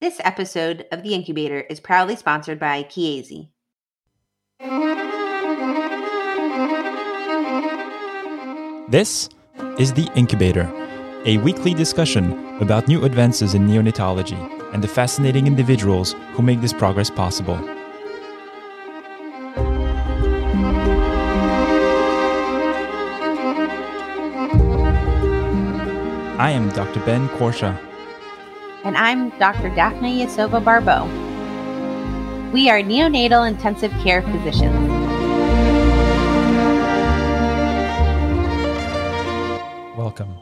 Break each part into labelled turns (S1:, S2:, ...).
S1: This episode of The Incubator is proudly sponsored by Chiesi.
S2: This is The Incubator, a weekly discussion about new advances in neonatology and the fascinating individuals who make this progress possible. I am Dr. Ben Courchia.
S1: And I'm Dr. Daphne Yasova Barbeau. We are neonatal intensive care physicians.
S2: Welcome.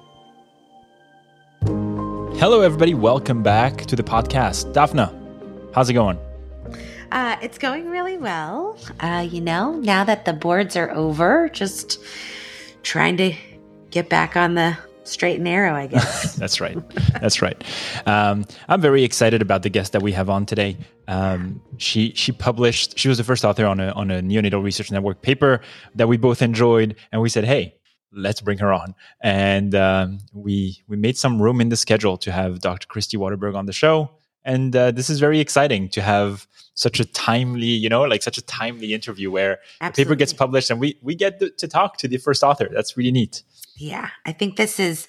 S2: Hello, everybody. Welcome back to the podcast. Daphne, how's it going?
S1: Uh, it's going really well. Uh, you know, now that the boards are over, just trying to get back on the straight and narrow, I guess.
S2: That's right. That's right. Um, I'm very excited about the guest that we have on today. Um, she she published. She was the first author on a on a neonatal research network paper that we both enjoyed, and we said, hey. Let's bring her on, and um, we we made some room in the schedule to have Dr. Kristi Watterberg on the show, and uh, this is very exciting to have such a timely, you know, like such a timely interview where Absolutely. the paper gets published and we we get to, to talk to the first author. That's really neat.
S1: Yeah, I think this is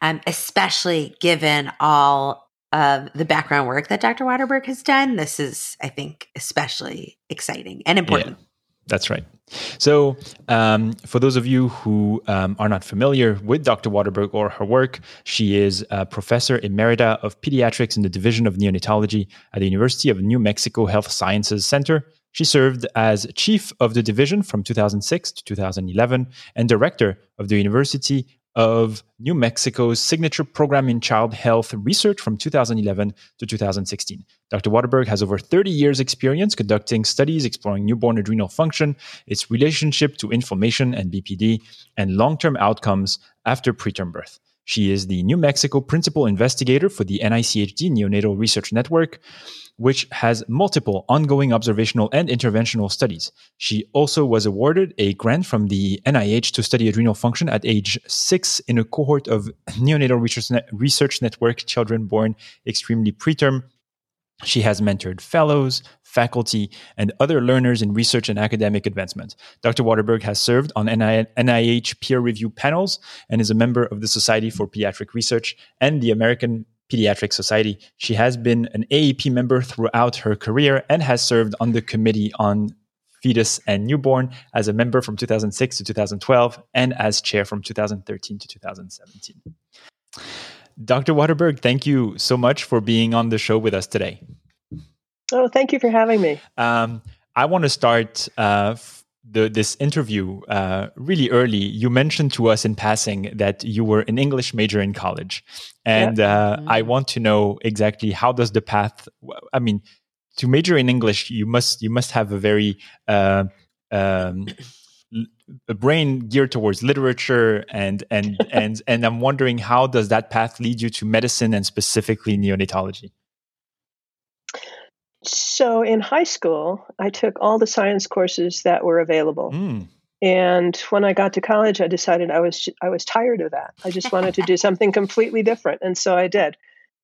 S1: um, especially given all of the background work that Dr. Watterberg has done. This is, I think, especially exciting and important. Yeah,
S2: that's right. So, um, for those of you who um, are not familiar with Dr. Watterberg or her work, she is a professor emerita of pediatrics in the Division of Neonatology at the University of New Mexico Health Sciences Center. She served as chief of the division from 2006 to 2011 and director of the University of New Mexico's signature program in child health research from 2011 to 2016. Dr. Watterberg has over 30 years' experience conducting studies exploring newborn adrenal function, its relationship to inflammation and BPD, and long term outcomes after preterm birth. She is the New Mexico principal investigator for the NICHD Neonatal Research Network which has multiple ongoing observational and interventional studies. She also was awarded a grant from the NIH to study adrenal function at age six in a cohort of neonatal research, research network children born extremely preterm. She has mentored fellows, faculty, and other learners in research and academic advancement. Dr. Watterberg has served on NIH peer review panels and is a member of the Society for Pediatric Research and the American Pediatric Society. She has been an AAP member throughout her career and has served on the Committee on Fetus and Newborn as a member from 2006 to 2012 and as chair from 2013 to 2017. Dr. Watterberg, thank you so much for being on the show with us today.
S3: Oh, thank you for having me. Um,
S2: I want to start uh, the, this interview uh, really early, you mentioned to us in passing that you were an English major in college, and uh, mm-hmm. I want to know exactly how does the path. I mean, to major in English, you must you must have a very uh, um, a brain geared towards literature, and and and and I'm wondering how does that path lead you to medicine and specifically neonatology.
S3: So in high school, I took all the science courses that were available. Mm. And when I got to college, I decided I was I was tired of that. I just wanted to do something completely different, and so I did.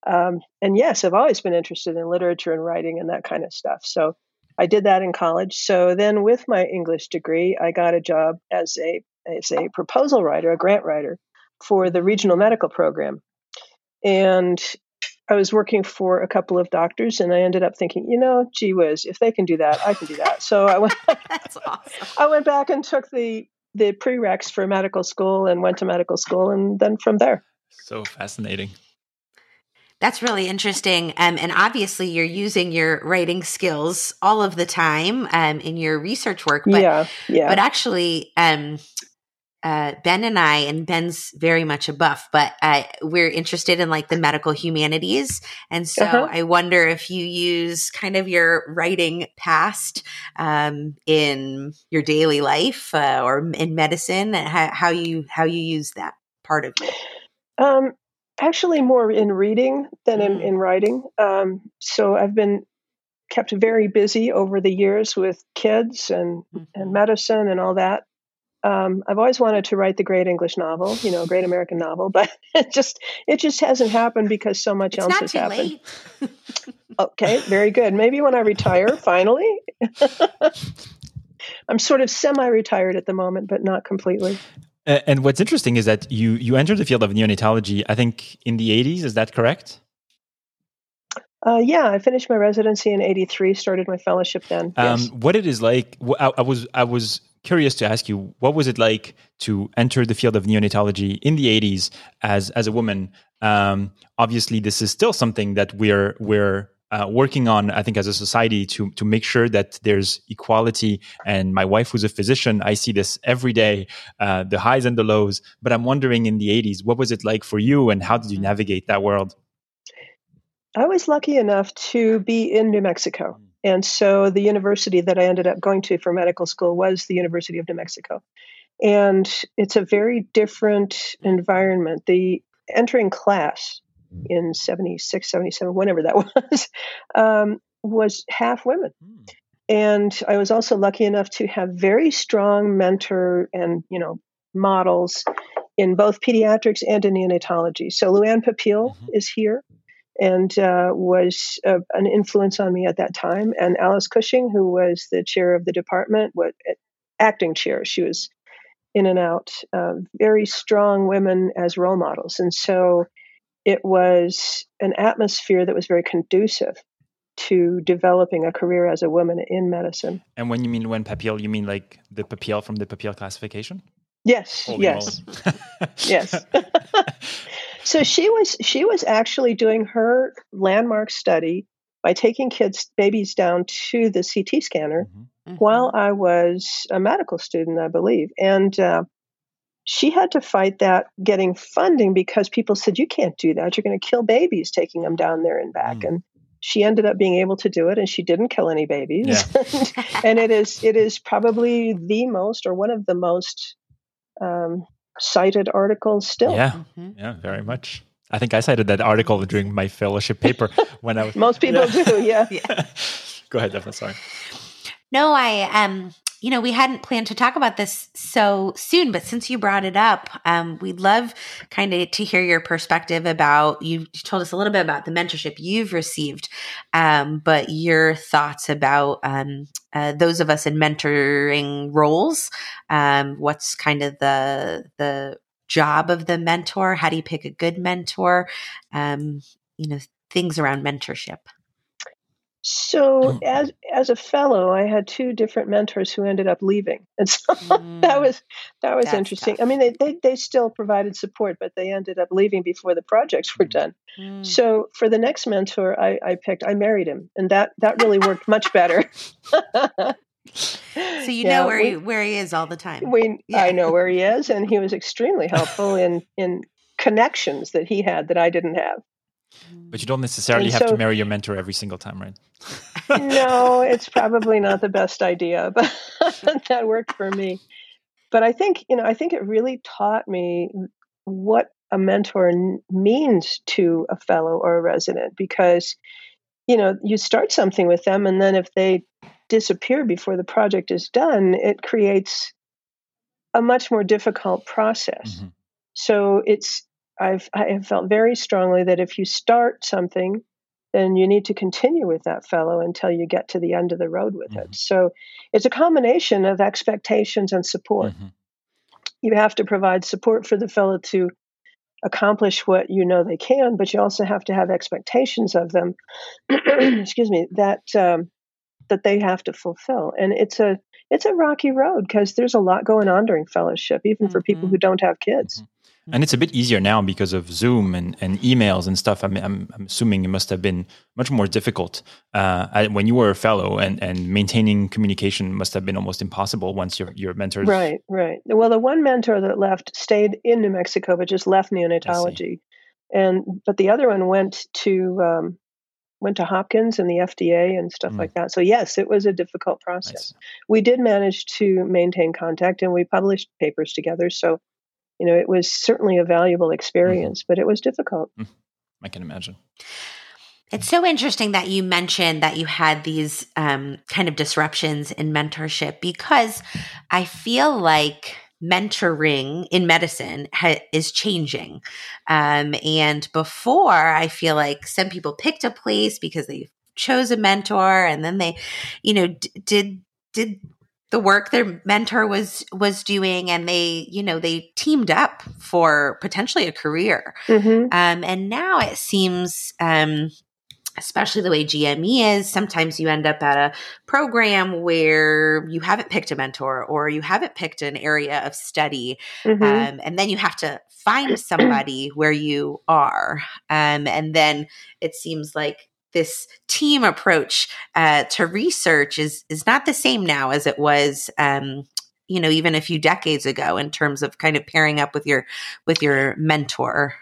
S3: Um, and yes, I've always been interested in literature and writing and that kind of stuff. So I did that in college. So then, with my English degree, I got a job as a as a proposal writer, a grant writer for the regional medical program. And I was working for a couple of doctors, and I ended up thinking, you know, gee whiz, if they can do that, I can do that. So I went. That's awesome. I went back and took the the prereqs for medical school and went to medical school, and then from there.
S2: So fascinating.
S1: That's really interesting. Um, and obviously, you're using your writing skills all of the time um, in your research work. But, yeah, yeah. But actually, um, uh, Ben and I, and Ben's very much a buff, but uh, we're interested in like the medical humanities. And so uh-huh. I wonder if you use kind of your writing past um, in your daily life uh, or in medicine, how, how, you how you use that part of it. Um,
S3: actually, more in reading than in, mm. in writing. Um, so I've been kept very busy over the years with kids and mm-hmm. and medicine and all that um, I've always wanted to write the great English novel, you know, a great American novel, but it just it just hasn't happened because so much
S1: it's
S3: else has happened.
S1: okay,
S3: very good. Maybe when I retire, finally. I'm sort of semi-retired at the moment, but not completely.
S2: And what's interesting is that you you entered the field of neonatology, I think, in the 80s. Is that correct?
S3: Uh, yeah, I finished my residency in '83. Started my fellowship then. Um,
S2: yes. What it is like? I, I, was I was curious to ask you, what was it like to enter the field of neonatology in the '80s as as a woman? Um, obviously, this is still something that we're we're uh, working on, I think, as a society to to make sure that there's equality. And my wife, who's a physician, I see this every day, uh, the highs and the lows. But I'm wondering, in the '80s, what was it like for you, and how did you navigate that world?
S3: I was lucky enough to be in New Mexico. And so the university that I ended up going to for medical school was the University of New Mexico. And it's a very different environment. The entering class in 76, 77, whenever that was, um, was half women. Hmm. And I was also lucky enough to have very strong mentor and, you know, models in both pediatrics and in neonatology. So Lu-Ann Papile mm-hmm. is here and uh, was uh, an influence on me at that time. And Alice Cushing, who was the chair of the department, what acting chair, she was in and out. Uh, very strong women as role models, and so it was an atmosphere that was very conducive to developing a career as a woman in medicine.
S2: And when you mean when Papile, you mean like the Papile from the Papile classification?
S3: Yes, Holy yes, yes. so she was she was actually doing her landmark study by taking kids babies down to the CT scanner mm-hmm. mm-hmm. while I was a medical student, I believe, and. Uh, she had to fight that getting funding because people said you can't do that you're going to kill babies taking them down there and back mm. and she ended up being able to do it and she didn't kill any babies yeah. and it is it is probably the most or one of the most um, cited articles still.
S2: Yeah, mm-hmm. yeah, very much. I think I cited that article during my fellowship paper when I was.
S3: Most people yeah. do, yeah. yeah.
S2: Go ahead, Daphne. Sorry.
S1: No, I um you know, we hadn't planned to talk about this so soon, but since you brought it up, um, we'd love kind of to hear your perspective about. You told us a little bit about the mentorship you've received, um, but your thoughts about um, uh, those of us in mentoring roles. Um, what's kind of the the job of the mentor? How do you pick a good mentor? Um, you know, things around mentorship.
S3: So oh. as as a fellow, I had two different mentors who ended up leaving, and so mm, that was that was interesting. Tough. I mean, they, they they still provided support, but they ended up leaving before the projects were done. Mm. So for the next mentor, I, I picked. I married him, and that that really worked much better.
S1: so you yeah, know where we, he where he is all the time.
S3: We yeah. I know where he is, and he was extremely helpful in in connections that he had that I didn't have.
S2: But you don't necessarily and have so, to marry your mentor every single time, right?
S3: no, it's probably not the best idea, but that worked for me. But I think, you know, I think it really taught me what a mentor n- means to a fellow or a resident because, you know, you start something with them and then if they disappear before the project is done, it creates a much more difficult process. Mm-hmm. So it's I've I have felt very strongly that if you start something, then you need to continue with that fellow until you get to the end of the road with mm-hmm. it. So it's a combination of expectations and support. Mm-hmm. You have to provide support for the fellow to accomplish what you know they can, but you also have to have expectations of them. excuse me that um, that they have to fulfill, and it's a it's a rocky road because there's a lot going on during fellowship, even mm-hmm. for people mm-hmm. who don't have kids. Mm-hmm.
S2: And it's a bit easier now because of Zoom and, and emails and stuff. I mean, I'm, I'm assuming it must have been much more difficult uh, when you were a fellow, and, and maintaining communication must have been almost impossible once your your mentors.
S3: Right, right. Well, the one mentor that left stayed in New Mexico, but just left neonatology, and but the other one went to um, went to Hopkins and the FDA and stuff mm. like that. So yes, it was a difficult process. Nice. We did manage to maintain contact, and we published papers together. So you know, it was certainly a valuable experience, mm-hmm. but it was difficult. Mm-hmm.
S2: I can imagine.
S1: It's so interesting that you mentioned that you had these um, kind of disruptions in mentorship because I feel like mentoring in medicine ha- is changing. Um, and before, I feel like some people picked a place because they chose a mentor and then they, you know, d- did, did the work their mentor was was doing and they you know they teamed up for potentially a career mm-hmm. um, and now it seems um, especially the way GME is, sometimes you end up at a program where you haven't picked a mentor or you haven't picked an area of study. Mm-hmm. Um, and then you have to find somebody where you are. Um, and then it seems like this team approach uh, to research is is not the same now as it was um, you know even a few decades ago in terms of kind of pairing up with your with your mentor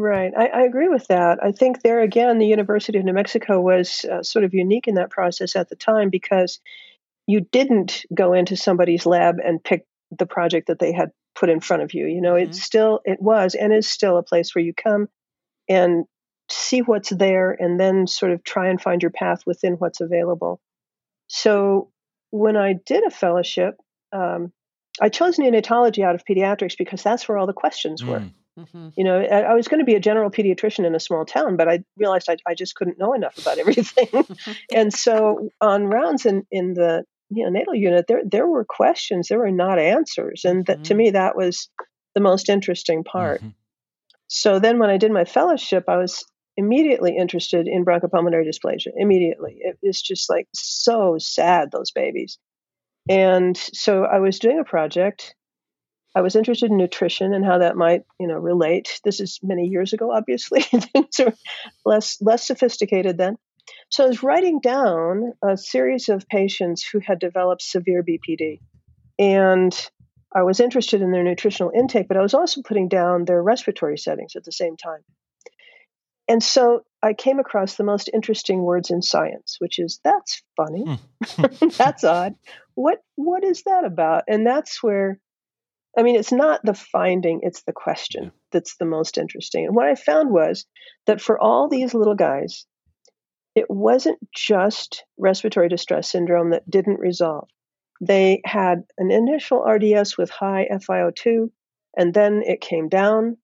S3: Right. I, I, agree with that. I think there again, the University of New Mexico was uh, sort of unique in that process at the time because you didn't go into somebody's lab and pick the project that they had put in front of you. You know, mm-hmm. it's still, it was and is still a place where you come and see what's there and then sort of try and find your path within what's available. So when I did a fellowship, um, I chose neonatology out of pediatrics because that's where all the questions were. Mm. Mm-hmm. You know, I, I was going to be a general pediatrician in a small town, but I realized I, I just couldn't know enough about everything. and so on rounds in, in the neonatal unit, there there were questions, there were not answers, and that, to mm-hmm. me that was the most interesting part. Mm-hmm. So then, when I did my fellowship, I was immediately interested in bronchopulmonary dysplasia. Immediately, it was just like so sad those babies. And so I was doing a project I was interested in nutrition and how that might, you know, relate. This is many years ago, obviously. Things are less less sophisticated then. So I was writing down a series of patients who had developed severe BPD. And I was interested in their nutritional intake, but I was also putting down their respiratory settings at the same time. And so I came across the most interesting words in science, which is that's funny. Hmm. that's odd. What what is that about? And that's where I mean, it's not the finding, it's the question that's the most interesting. And what I found was that for all these little guys, it wasn't just respiratory distress syndrome that didn't resolve. They had an initial RDS with high FiO2, and then it came down,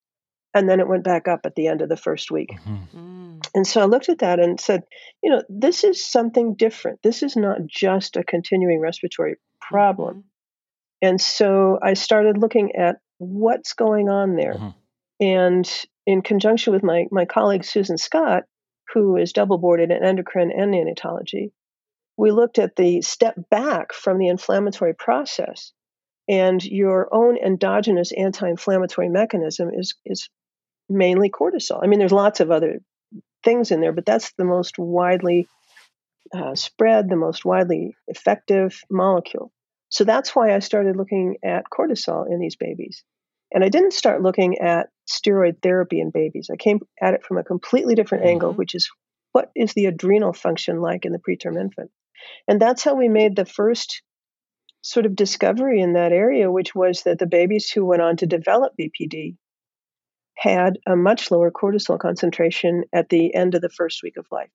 S3: and then it went back up at the end of the first week. Mm-hmm. Mm. And so I looked at that and said, you know, this is something different. This is not just a continuing respiratory problem. Mm-hmm. And so I started looking at what's going on there. Mm-hmm. And in conjunction with my, my colleague Susan Scott, who is double boarded in endocrine and neonatology, we looked at the step back from the inflammatory process. And your own endogenous anti inflammatory mechanism is, is mainly cortisol. I mean, there's lots of other things in there, but that's the most widely uh, spread, the most widely effective molecule. So that's why I started looking at cortisol in these babies. And I didn't start looking at steroid therapy in babies. I came at it from a completely different mm-hmm. angle, which is what is the adrenal function like in the preterm infant? And that's how we made the first sort of discovery in that area, which was that the babies who went on to develop BPD had a much lower cortisol concentration at the end of the first week of life.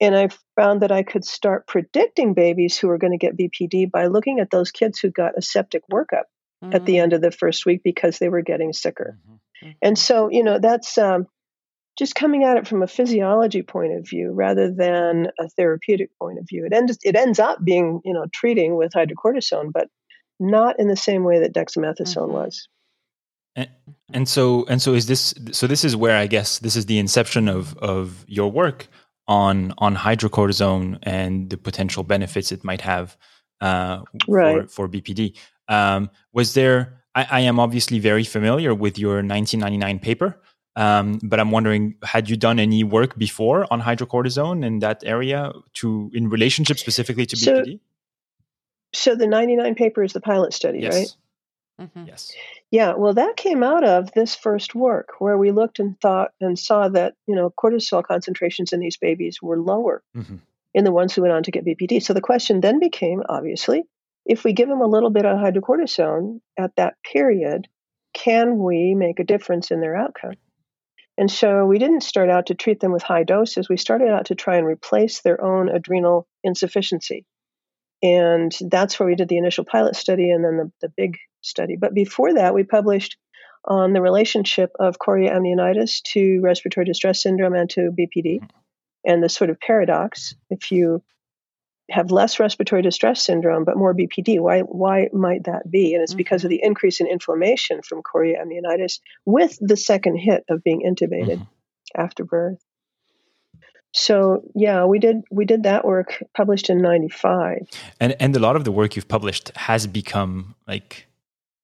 S3: And I found that I could start predicting babies who were going to get BPD by looking at those kids who got a septic workup mm-hmm. at the end mm-hmm. of the first week because they were getting sicker. Mm-hmm. And so, you know, that's um, just coming at it from a physiology point of view rather than a therapeutic point of view. It ends it ends up being, you know, treating with hydrocortisone, but not in the same way that dexamethasone mm-hmm. was.
S2: And, and so and so is this so this is where I guess this is the inception of of your work on on hydrocortisone and the potential benefits it might have uh, right. for, for BPD. Um, was there? I, I, am obviously very familiar with your 1999 paper, um, but I'm wondering, had you done any work before on hydrocortisone in that area to in relationship specifically to so, BPD?
S3: So the 99 paper is the pilot study,
S2: yes.
S3: right?
S2: Mm-hmm. Yes.
S3: Yeah, well, that came out of this first work where we looked and thought and saw that you know cortisol concentrations in these babies were lower mm-hmm. in the ones who went on to get BPD. So the question then became, obviously, if we give them a little bit of hydrocortisone at that period, can we make a difference in their outcome? And so we didn't start out to treat them with high doses. We started out to try and replace their own adrenal insufficiency. And that's where we did the initial pilot study and then the, the big study. But before that, we published on the relationship of chorioamnionitis to respiratory distress syndrome and to BPD, mm-hmm. and the sort of paradox. If you have less respiratory distress syndrome but more BPD. Why why might that be? And it's mm-hmm. because of the increase in inflammation from chorioamnionitis with the second hit of being intubated mm-hmm. after birth. So yeah, we did we did that work published in '95.
S2: And and a lot of the work you've published has become like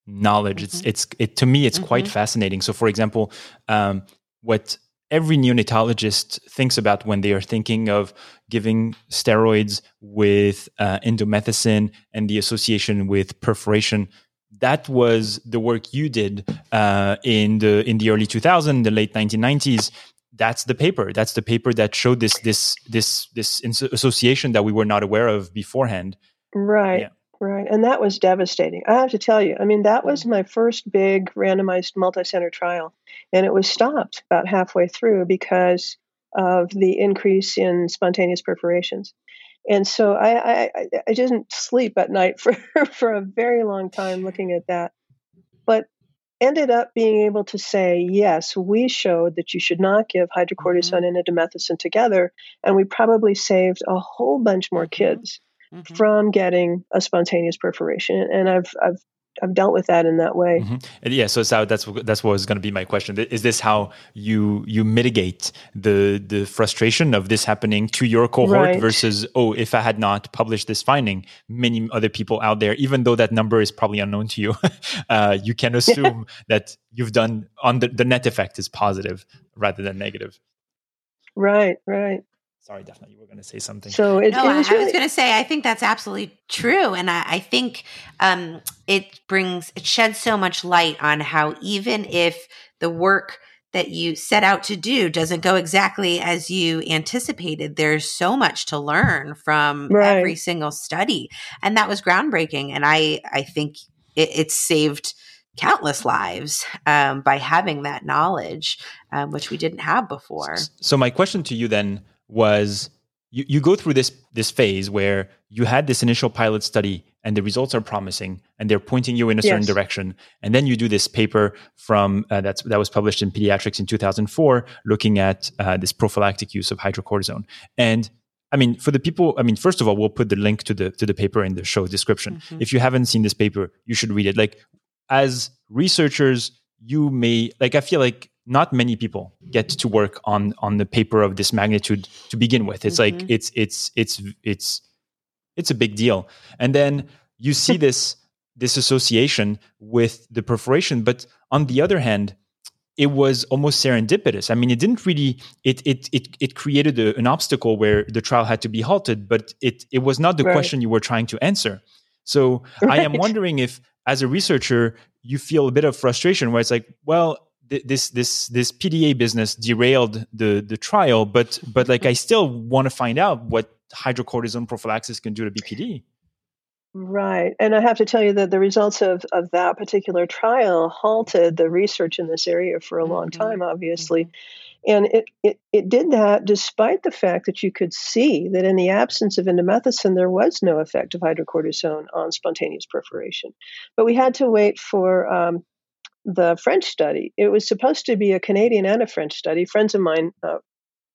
S2: knowledge. Mm-hmm. It's it's it to me it's quite mm-hmm. fascinating. So for example, um, what every neonatologist thinks about when they are thinking of giving steroids with uh, indomethacin and the association with perforation. That was the work you did uh, in the in the early 2000s, the late 1990s. That's the paper. That's the paper that showed this this this this association that we were not aware of beforehand.
S3: Right. Yeah. Right. And that was devastating. I have to tell you, I mean, that was my first big randomized multi-center trial. And it was stopped about halfway through because of the increase in spontaneous perforations. And so I, I, I didn't sleep at night for, for a very long time looking at that. But ended up being able to say, yes, we showed that you should not give hydrocortisone mm-hmm. and indomethacin together. And we probably saved a whole bunch more mm-hmm. kids mm-hmm. from getting a spontaneous perforation. And I've, I've I've dealt with that in that way.
S2: Mm-hmm. Yeah, so, so that's that's what was going to be my question. Is this how you you mitigate the the frustration of this happening to your cohort right. versus oh, if I had not published this finding, many other people out there, even though that number is probably unknown to you, uh, you can assume that you've done on the, the net effect is positive rather than negative.
S3: Right, right.
S2: Sorry, Daphne, you were going to say something.
S1: So it, no, it was I, really- I was going to say I think that's absolutely true, and I, I think um, it brings it sheds so much light on how even if the work that you set out to do doesn't go exactly as you anticipated, there's so much to learn from right. every single study, and that was groundbreaking. And I I think it, it saved countless lives um, by having that knowledge, um, which we didn't have before.
S2: So my question to you then was you, you go through this this phase where you had this initial pilot study and the results are promising and they're pointing you in a certain direction and then you do this paper from uh, that's that was published in pediatrics in 2004 looking at uh, this prophylactic use of hydrocortisone and I mean, for the people, I mean, first of all, we'll put the link to the to the paper in the show description. Mm-hmm. If you haven't seen this paper, you should read it. Like, as researchers, you may like. I feel like not many people get to work on on the paper of this magnitude to begin with. It's mm-hmm. like it's it's it's it's it's a big deal. And then you see this this association with the perforation, but on the other hand, it was almost serendipitous. I mean, it didn't really it it it it created a, an obstacle where the trial had to be halted, but it it was not the right. question you were trying to answer. So right. I am wondering if, as a researcher, you feel a bit of frustration where it's like, well, this this this PDA business derailed the the trial, but but like I still want to find out what hydrocortisone prophylaxis can do to BPD.
S3: Right. And I have to tell you that the results of, of that particular trial halted the research in this area for a long mm-hmm. time, obviously. Mm-hmm. And it, it, it did that despite the fact that you could see that in the absence of indomethacin, there was no effect of hydrocortisone on spontaneous perforation. But we had to wait for um, the French study. It was supposed to be a Canadian and a French study. Friends of mine, uh,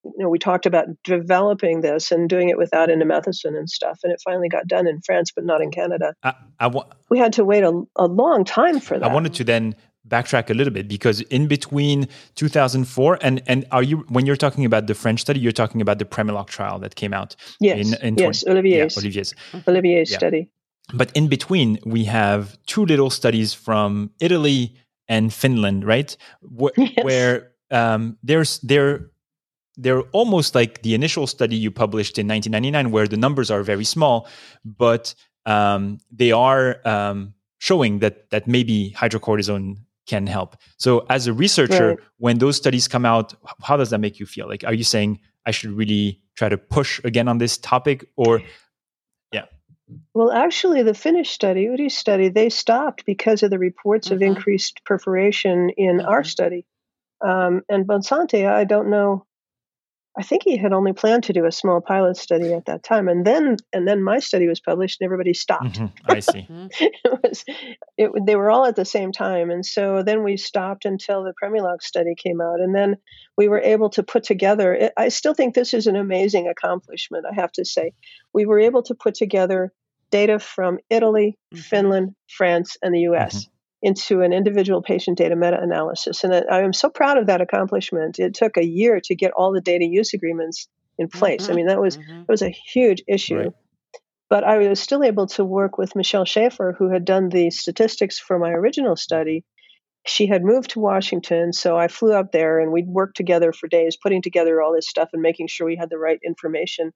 S3: you know, we talked about developing this and doing it without indomethacin and stuff, and it finally got done in France, but not in Canada. I, I wa- we had to wait a, a long time for that.
S2: I wanted to then backtrack a little bit because in between 2004 and and are you when you're talking about the French study, you're talking about the Premiloc trial that came out.
S3: Yes, in, in yes, 20, Olivier's,
S2: yeah, Olivier's
S3: Olivier's yeah. study.
S2: But in between, we have two little studies from Italy and Finland, right? Wh- yes. Where um, there's they're they're almost like the initial study you published in 1999, where the numbers are very small, but um, they are um, showing that that maybe hydrocortisone can help. So, as a researcher, right. when those studies come out, how does that make you feel? Like, are you saying I should really try to push again on this topic, or
S3: well, actually, the Finnish study, Udi study, they stopped because of the reports mm-hmm. of increased perforation in mm-hmm. our study. Um, and Bonsante, I don't know. I think he had only planned to do a small pilot study at that time, and then and then my study was published, and everybody stopped.
S2: Mm-hmm. I see.
S3: it was, it, they were all at the same time, and so then we stopped until the Premiloc study came out, and then we were able to put together. It, I still think this is an amazing accomplishment. I have to say, we were able to put together data from Italy, mm-hmm. Finland, France, and the U.S. Mm-hmm into an individual patient data meta analysis. And I am so proud of that accomplishment. It took a year to get all the data use agreements in place. Mm-hmm. I mean, that was mm-hmm. that was a huge issue. Right. But I was still able to work with Michelle Schaefer, who had done the statistics for my original study. She had moved to Washington, so I flew up there and we'd worked together for days, putting together all this stuff and making sure we had the right information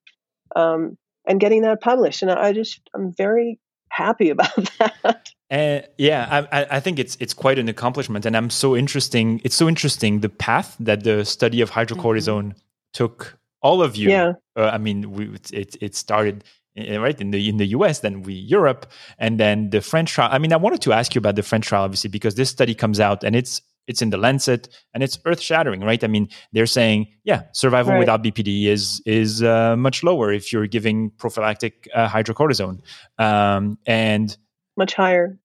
S3: um, and getting that published. And I just, I'm very happy about that.
S2: And yeah, I, I think it's it's quite an accomplishment, and I'm so interesting. It's so interesting the path that the study of hydrocortisone mm-hmm. took all of you.
S3: Yeah,
S2: uh, I mean, we, it it started eh, right in the in the US, then we Europe, and then the French trial. I mean, I wanted to ask you about the French trial, obviously, because this study comes out and it's it's in the Lancet and it's earth shattering, right? I mean, they're saying, yeah, survival right. without BPD is is uh, much lower if you're giving prophylactic uh, hydrocortisone, um, and
S3: much higher.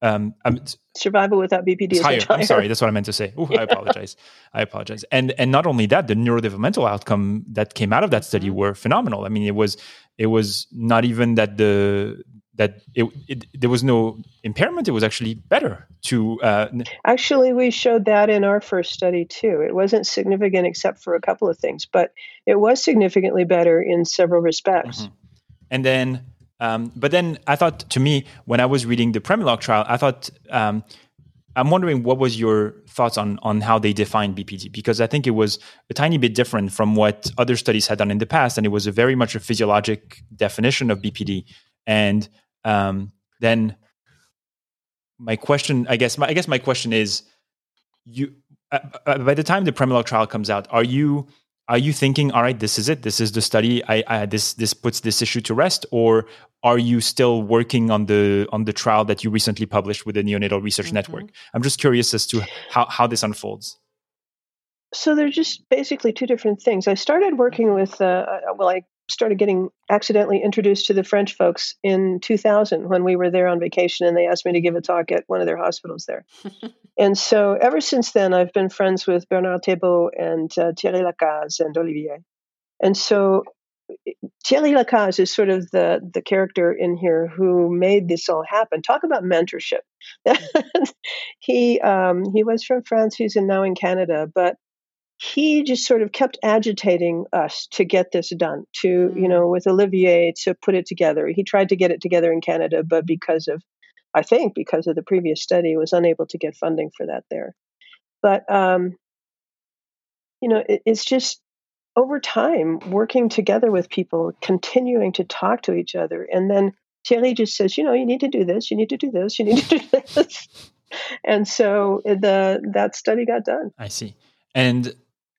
S2: Um, um,
S3: Survival without BPD is higher.
S2: higher. I'm sorry, that's what I meant to say. Ooh, yeah. I apologize. I apologize. And and not only that, the neurodevelopmental outcome that came out of that study mm-hmm. were phenomenal. I mean, it was it was not even that the that it, it, there was no impairment. It was actually better to. Uh,
S3: actually, we showed that in our first study too. It wasn't significant except for a couple of things, but it was significantly better in several respects. Mm-hmm.
S2: And then um, but then I thought, to me, when I was reading the Premiloc trial, I thought, um, I'm wondering what was your thoughts on on how they defined BPD because I think it was a tiny bit different from what other studies had done in the past, and it was a very much a physiologic definition of BPD. And um, then my question, I guess, my, I guess my question is, you uh, uh by the time the Premiloc trial comes out, are you are you thinking, all right, this is it, this is the study, I, I this this puts this issue to rest, or are you still working on the on the trial that you recently published with the neonatal research mm-hmm. network? I'm just curious as to how, how this unfolds.
S3: So they're just basically two different things. I started working with uh, uh, well i started getting accidentally introduced to the french folks in 2000 when we were there on vacation and they asked me to give a talk at one of their hospitals there and so ever since then i've been friends with bernard thébault and uh, thierry lacaze and olivier and so Thierry Lacaze is sort of the the character in here who made this all happen. Talk about mentorship. he um, he was from France. He's in, now in Canada, but he just sort of kept agitating us to get this done. To mm-hmm. you know, with Olivier to put it together. He tried to get it together in Canada, but because of I think because of the previous study, was unable to get funding for that there. But um, you know, it, it's just over time, working together with people, continuing to talk to each other. And then Thierry just says, you know, you need to do this, you need to do this, you need to do this. and so the that study got done.
S2: I see. And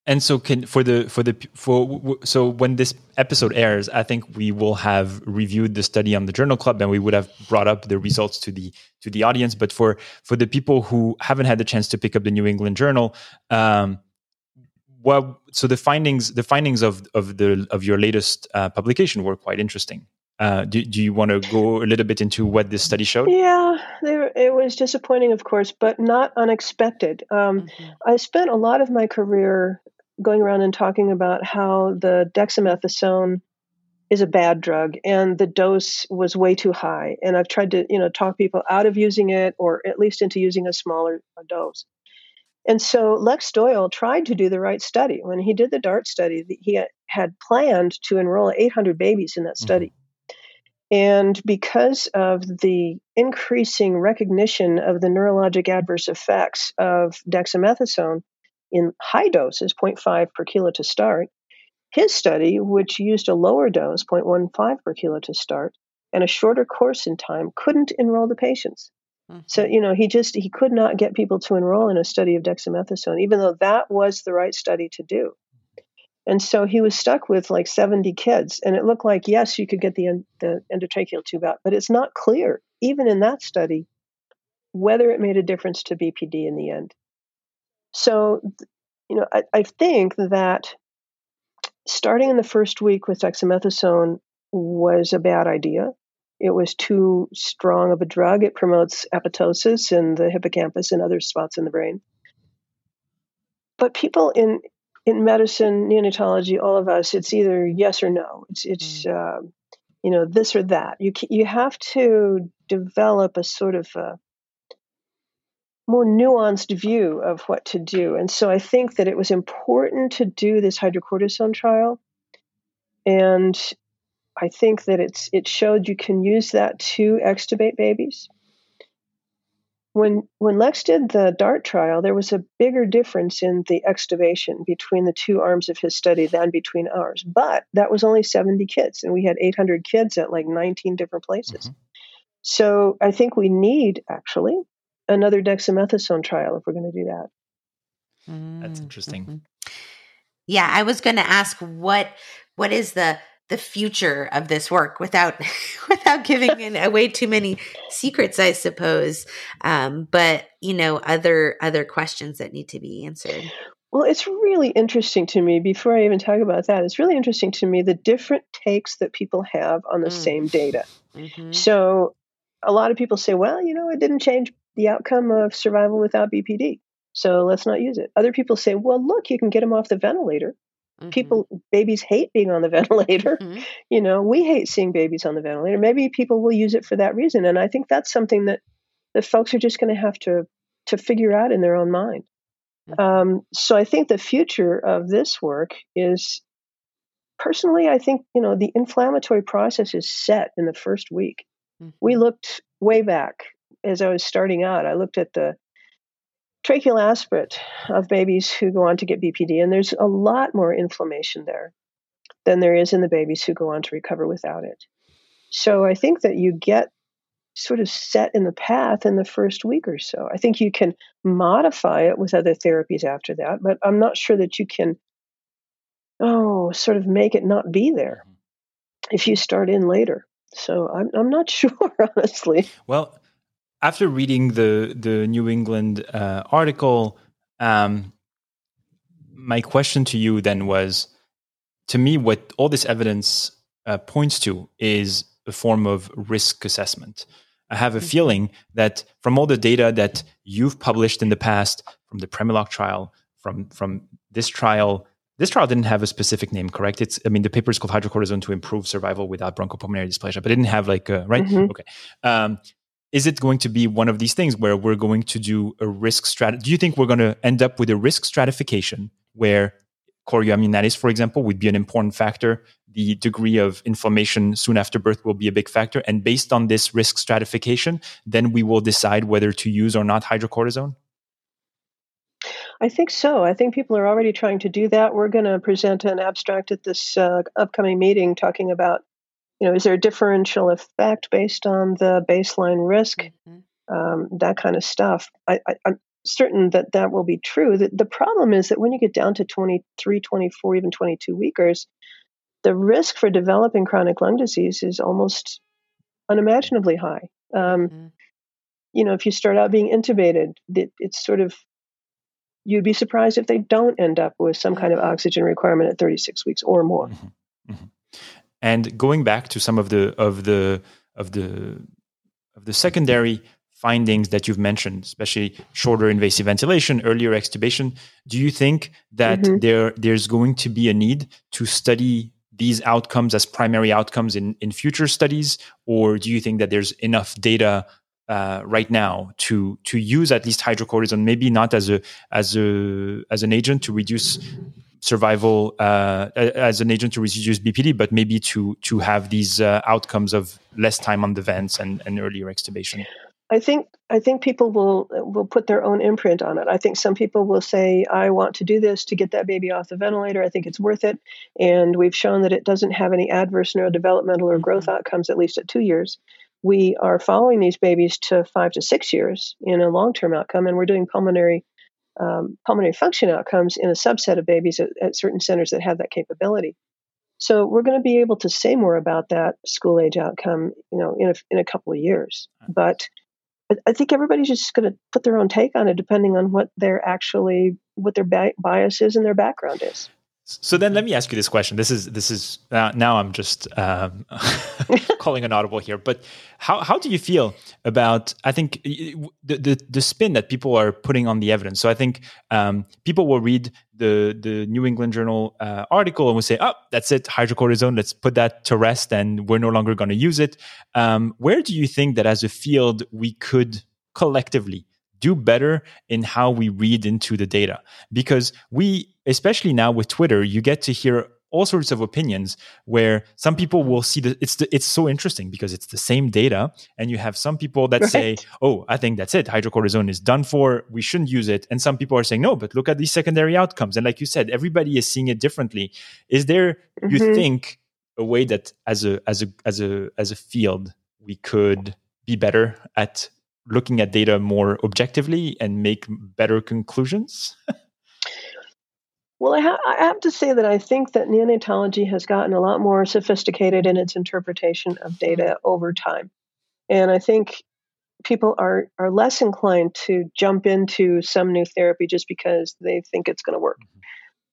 S2: and so can for the for the for so when this episode airs i think we will have reviewed the study on the journal club and we would have brought up the results to the to the audience but for for the people who haven't had the chance to pick up the new england journal um, well, so the findings the findings of of the of your latest uh, publication were quite interesting. Uh, do, do you want to go a little bit into what this study showed?
S3: Yeah, there, it was disappointing, of course, but not unexpected. Um, mm-hmm. I spent a lot of my career going around and talking about how the dexamethasone is a bad drug and the dose was way too high. And I've tried to, you know, talk people out of using it or at least into using a smaller dose. And so Lex Doyle tried to do the right study. When he did the DART study, he had planned to enroll 800 babies in that mm-hmm. study. And because of the increasing recognition of the neurologic adverse effects of dexamethasone in high doses, 0.5 per kilo to start, his study, which used a lower dose, 0.15 per kilo to start, and a shorter course in time, couldn't enroll the patients. So, mm-hmm. you know, he just he could not get people to enroll in a study of dexamethasone, even though that was the right study to do. And so he was stuck with like 70 kids. And it looked like, yes, you could get the, the endotracheal tube out, but it's not clear, even in that study, whether it made a difference to BPD in the end. So, you know, I, I think that starting in the first week with dexamethasone was a bad idea. It was too strong of a drug. It promotes apoptosis in the hippocampus and other spots in the brain. But people in in medicine, neonatology, all of us, it's either yes or no. It's it's mm. uh, you know this or that. You you have to develop a sort of a more nuanced view of what to do. And so I think that it was important to do this hydrocortisone trial. And I think that it's it showed you can use that to extubate babies. When when Lex did the DART trial, there was a bigger difference in the extubation between the two arms of his study than between ours. But that was only 70 kids, and we had 800 kids at like 19 different places. Mm-hmm. So I think we need actually another dexamethasone trial if we're going to do that.
S2: That's mm-hmm. interesting. Mm-hmm.
S1: Yeah, I was going to ask what what is the the future of this work without without giving away too many secrets i suppose. Um, but you know other other questions that need to be answered.
S3: Well it's really interesting to me before i even talk about that it's really interesting to me the different takes that people have on the mm. same data. Mm-hmm. so a lot of people say well you know it didn't change the outcome of survival without bpd so let's not use it. Other people say well look you can get them off the ventilator Mm-hmm. People, babies hate being on the ventilator. Mm-hmm. You know, we hate seeing babies on the ventilator. Maybe people will use it for that reason, and I think that's something that that folks are just going to have to to figure out in their own mind. Mm-hmm. Um, so I think the future of this work is, personally, I think you know the inflammatory process is set in the first week. We mm-hmm. looked way back as I was starting out. I looked at the tracheal aspirate of babies who go on to get BPD, and there's a lot more inflammation there than there is in the babies who go on to recover without it. So I think that you get sort of set in the path in the first week or so. I think you can modify it with other therapies after that, but I'm not sure that you can, oh, sort of make it not be there mm-hmm. if you start in later. So I'm, I'm not sure, honestly.
S2: Well, after reading the the New England uh, article, um, my question to you then was, to me, what all this evidence uh, points to is a form of risk assessment. I have a mm-hmm. feeling that from all the data that you've published in the past, from the Premiloc trial, from from this trial, this trial didn't have a specific name, correct? It's I mean the paper is called hydrocortisone to improve survival without bronchopulmonary dysplasia, but it didn't have like a right. Mm-hmm. Okay, um, is it going to be one of these things where we're going to do a risk strat? Do you think we're going to end up with a risk stratification where chorioamnionitis, for example, would be an important factor? The degree of inflammation soon after birth will be a big factor. And based on this risk stratification, then we will decide whether to use or not hydrocortisone?
S3: I think so. I think people are already trying to do that. We're going to present an abstract at this uh, upcoming meeting talking about you know, is there a differential effect based on the baseline risk? Mm-hmm. Um, that kind of stuff. I, am certain that that will be true. The, the problem is that when you get down to 23, 24, even 22 weekers, the risk for developing chronic lung disease is almost unimaginably high. Um, mm-hmm. You know, if you start out being intubated, it, it's sort of you'd be surprised if they don't end up with some kind of mm-hmm. oxygen requirement at 36 weeks or more. Mm-hmm. Mm-hmm.
S2: And going back to some of the of the of the of the secondary findings that you've mentioned, especially shorter invasive ventilation, earlier extubation, do you think that mm-hmm. there there's going to be a need to study these outcomes as primary outcomes in, in future studies, or do you think that there's enough data uh, right now to to use at least hydrocortisone, maybe not as a as a as an agent to reduce survival uh, as an agent to reduce BPD, but maybe to to have these uh, outcomes of less time on the vents and, and earlier extubation?
S3: I think I think people will will put their own imprint on it. I think some people will say, "I want to do this to get that baby off the ventilator. I think it's worth it." And we've shown that it doesn't have any adverse neurodevelopmental or growth mm-hmm. outcomes, at least at two years. We are following these babies to five to six years in a long term outcome, and we're doing pulmonary um, pulmonary function outcomes in a subset of babies at, at certain centers that have that capability. So we're going to be able to say more about that school age outcome, you know, in a, in a couple of years. But I think everybody's just going to put their own take on it, depending on what their actually what their bias is and their background is.
S2: So then, let me ask you this question. This is this is uh, now I'm just um, calling an audible here. But how how do you feel about? I think the, the, the spin that people are putting on the evidence. So I think um, people will read the the New England Journal uh, article and will say, "Oh, that's it, hydrocortisone. Let's put that to rest, and we're no longer going to use it." Um, where do you think that as a field we could collectively do better in how we read into the data. Because we especially now with twitter you get to hear all sorts of opinions where some people will see that it's the, it's so interesting because it's the same data and you have some people that right. say oh i think that's it. Hydrocortisone is done for. We shouldn't use it. And some people are saying no but look at these secondary outcomes. And like you said everybody is seeing it differently. Is there mm-hmm. you think a way that as a as a as a as a field we could be better at looking at data more objectively and make better conclusions?
S3: well, I, ha- I, have to say that I think that neonatology has gotten a lot more sophisticated in its interpretation of data mm-hmm. over time. And I think people are, are less inclined to jump into some new therapy just because they think it's going to work.